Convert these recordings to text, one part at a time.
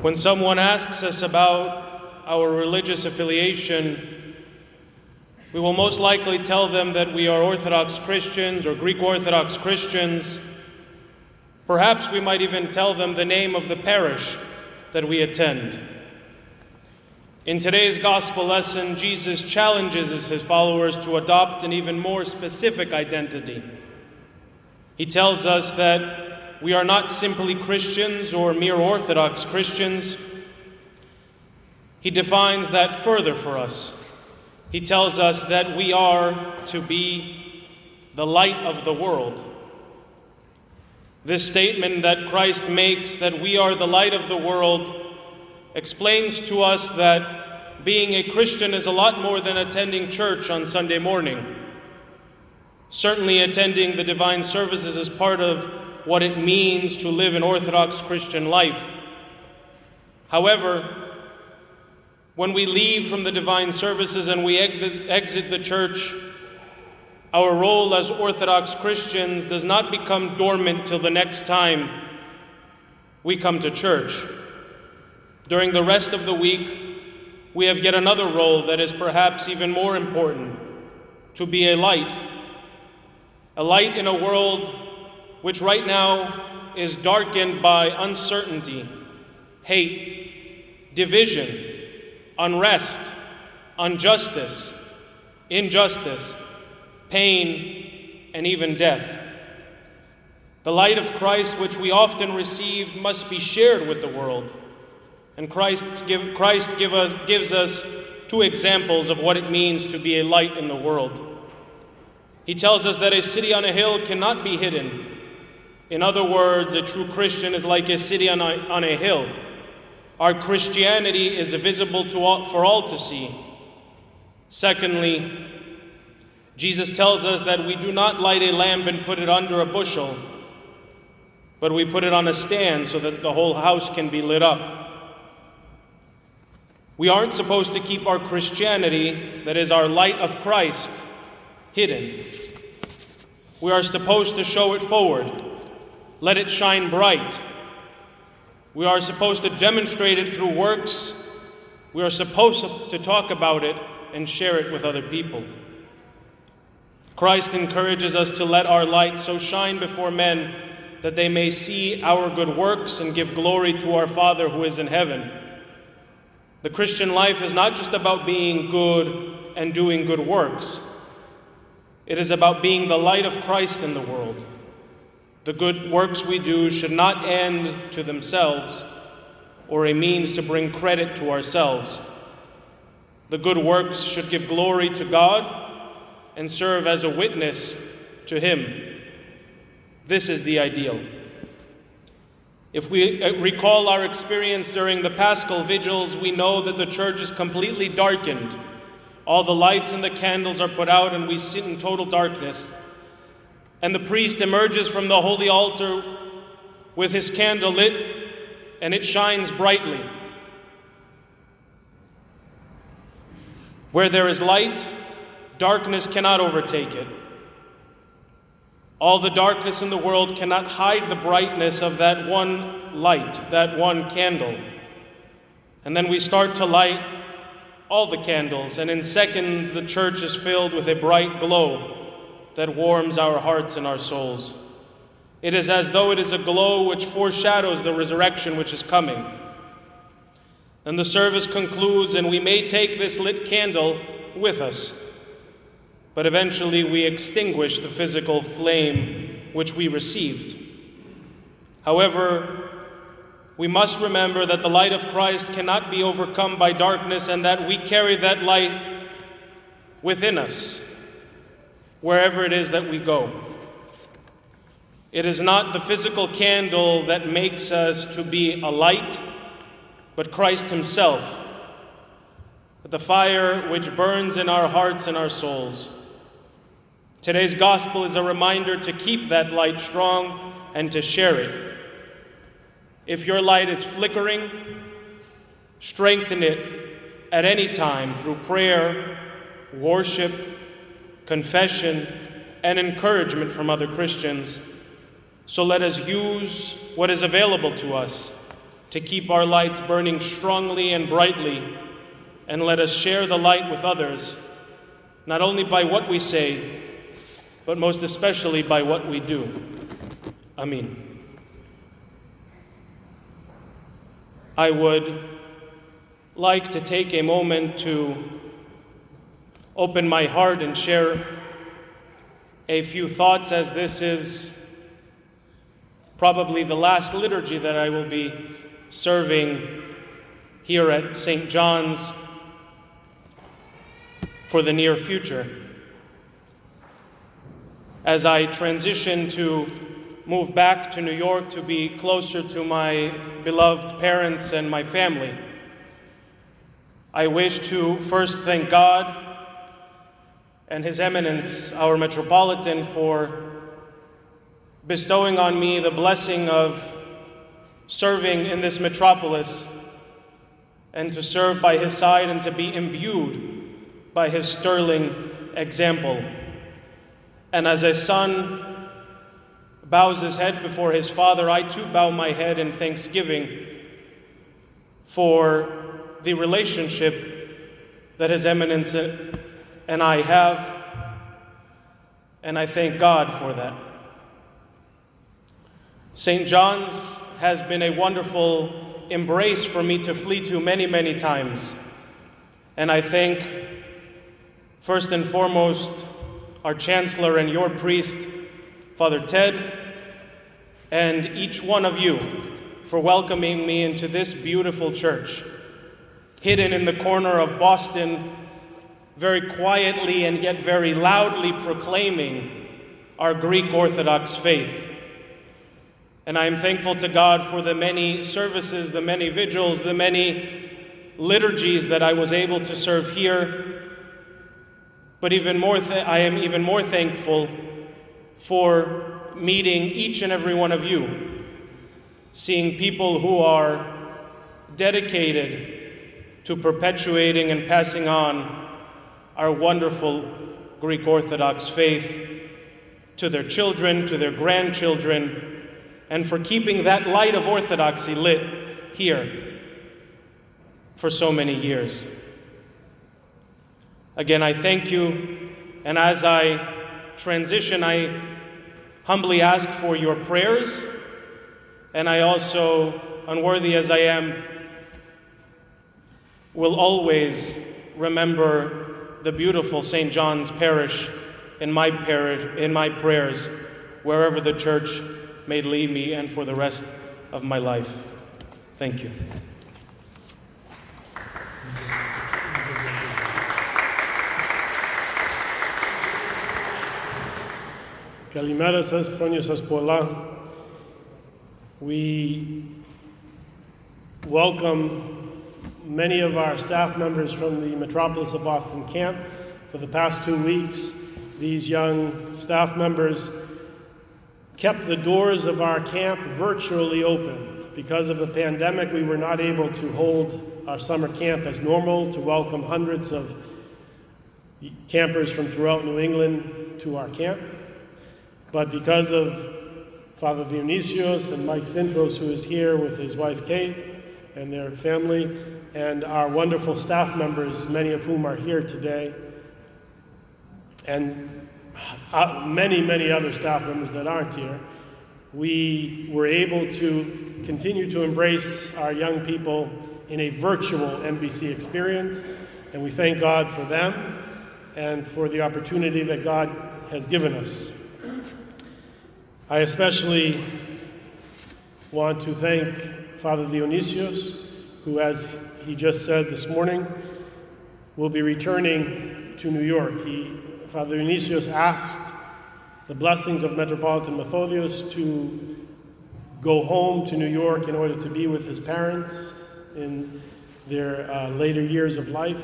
When someone asks us about our religious affiliation, we will most likely tell them that we are Orthodox Christians or Greek Orthodox Christians. Perhaps we might even tell them the name of the parish that we attend. In today's gospel lesson, Jesus challenges his followers to adopt an even more specific identity. He tells us that we are not simply Christians or mere Orthodox Christians. He defines that further for us. He tells us that we are to be the light of the world. This statement that Christ makes, that we are the light of the world, explains to us that being a Christian is a lot more than attending church on Sunday morning. Certainly, attending the divine services is part of what it means to live an Orthodox Christian life. However, when we leave from the divine services and we exit the church, our role as Orthodox Christians does not become dormant till the next time we come to church. During the rest of the week, we have yet another role that is perhaps even more important to be a light. A light in a world which right now is darkened by uncertainty, hate, division, unrest, injustice, injustice, pain, and even death. The light of Christ, which we often receive, must be shared with the world. And Christ, give, Christ give us, gives us two examples of what it means to be a light in the world. He tells us that a city on a hill cannot be hidden, in other words, a true Christian is like a city on a, on a hill. Our Christianity is visible to all, for all to see. Secondly, Jesus tells us that we do not light a lamp and put it under a bushel, but we put it on a stand so that the whole house can be lit up. We aren't supposed to keep our Christianity, that is, our light of Christ, hidden. We are supposed to show it forward let it shine bright. We are supposed to demonstrate it through works. We are supposed to talk about it and share it with other people. Christ encourages us to let our light so shine before men that they may see our good works and give glory to our Father who is in heaven. The Christian life is not just about being good and doing good works, it is about being the light of Christ in the world. The good works we do should not end to themselves or a means to bring credit to ourselves. The good works should give glory to God and serve as a witness to Him. This is the ideal. If we uh, recall our experience during the Paschal vigils, we know that the church is completely darkened. All the lights and the candles are put out, and we sit in total darkness and the priest emerges from the holy altar with his candle lit, and it shines brightly. Where there is light, darkness cannot overtake it. All the darkness in the world cannot hide the brightness of that one light, that one candle. And then we start to light all the candles, and in seconds the church is filled with a bright glow that warms our hearts and our souls. It is as though it is a glow which foreshadows the resurrection which is coming. And the service concludes, and we may take this lit candle with us. But eventually we extinguish the physical flame which we received. However, we must remember that the light of Christ cannot be overcome by darkness and that we carry that light within us wherever it is that we go. It is not the physical candle that makes us to be a light, but Christ Himself, but the fire which burns in our hearts and our souls. Today's gospel is a reminder to keep that light strong and to share it. If your light is flickering, strengthen it at any time through prayer, worship, confession, and encouragement from other Christians. So let us use what is available to us to keep our lights burning strongly and brightly, and let us share the light with others, not only by what we say, but most especially by what we do. Amen. I would like to take a moment to open my heart and share a few thoughts as this is probably the last liturgy that I will be serving here at St. John's for the near future. As I transition to move back to New York to be closer to my beloved parents and my family, I wish to first thank God and His Eminence, our Metropolitan, for bestowing on me the blessing of serving in this metropolis and to serve by his side and to be imbued by his sterling example. And as a son bows his head before his father, I too bow my head in thanksgiving for the relationship that His Eminence and I have, and I thank God for that. St. John's has been a wonderful embrace for me to flee to many, many times. And I thank, first and foremost, our Chancellor and your priest, Father Ted, and each one of you for welcoming me into this beautiful church, hidden in the corner of Boston, very quietly and yet very loudly proclaiming our Greek Orthodox faith. And I am thankful to God for the many services, the many vigils, the many liturgies that I was able to serve here. But even more, th- I am even more thankful for meeting each and every one of you, seeing people who are dedicated to perpetuating and passing on our wonderful Greek Orthodox faith to their children, to their grandchildren and for keeping that light of orthodoxy lit here for so many years. Again, I thank you, and as I transition, I humbly ask for your prayers, and I also, unworthy as I am, will always remember the beautiful St. John's Parish in my, parish, in my prayers, wherever the church may lead me and for the rest of my life. Thank you. Καλημέρα σας, χρόνια σας πολλά. We welcome many of our staff members from the Metropolis of Boston camp for the past two weeks. These young staff members kept the doors of our camp virtually open. Because of the pandemic, we were not able to hold our summer camp as normal to welcome hundreds of campers from throughout New England to our camp. But because of Father Dionysios and Mike Sintros, who is here with his wife Kate and their family, and our wonderful staff members, many of whom are here today, and uh, many, many other staff members that aren't here, we were able to continue to embrace our young people in a virtual MBC experience, and we thank God for them and for the opportunity that God has given us. I especially want to thank Father Dionysios, who, as he just said this morning, will be returning to New York. He Father Dionysios asked the blessings of Metropolitan Methodios to go home to New York in order to be with his parents in their uh, later years of life.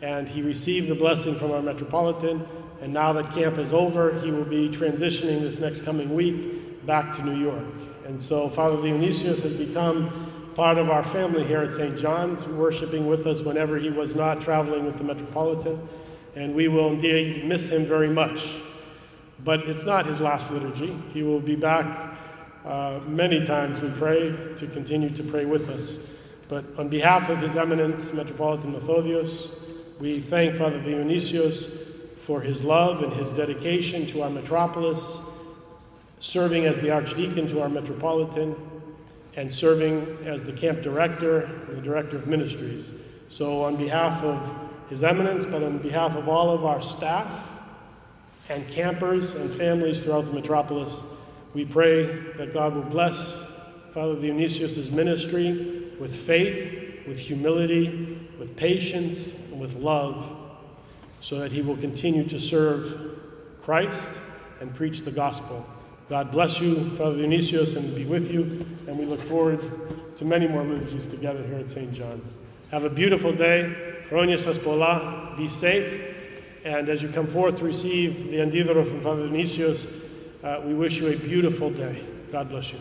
And he received the blessing from our Metropolitan. And now that camp is over, he will be transitioning this next coming week back to New York. And so Father Dionysios has become part of our family here at St. John's, worshiping with us whenever he was not traveling with the Metropolitan and we will indeed miss him very much. But it's not his last liturgy. He will be back uh, many times we pray to continue to pray with us. But on behalf of His Eminence, Metropolitan Methodios, we thank Father Dionysios for his love and his dedication to our metropolis, serving as the Archdeacon to our Metropolitan, and serving as the camp director the director of ministries. So, on behalf of His Eminence, but on behalf of all of our staff and campers and families throughout the metropolis, we pray that God will bless Father Dionysios' ministry with faith, with humility, with patience, and with love, so that he will continue to serve Christ and preach the gospel. God bless you, Father Dionysios, and be with you. And we look forward to many more liturgies together here at St. John's. Have a beautiful day. Chronia Saspola. Be safe. And as you come forth to receive the Andidoro from Father Dionysios, uh, we wish you a beautiful day. God bless you.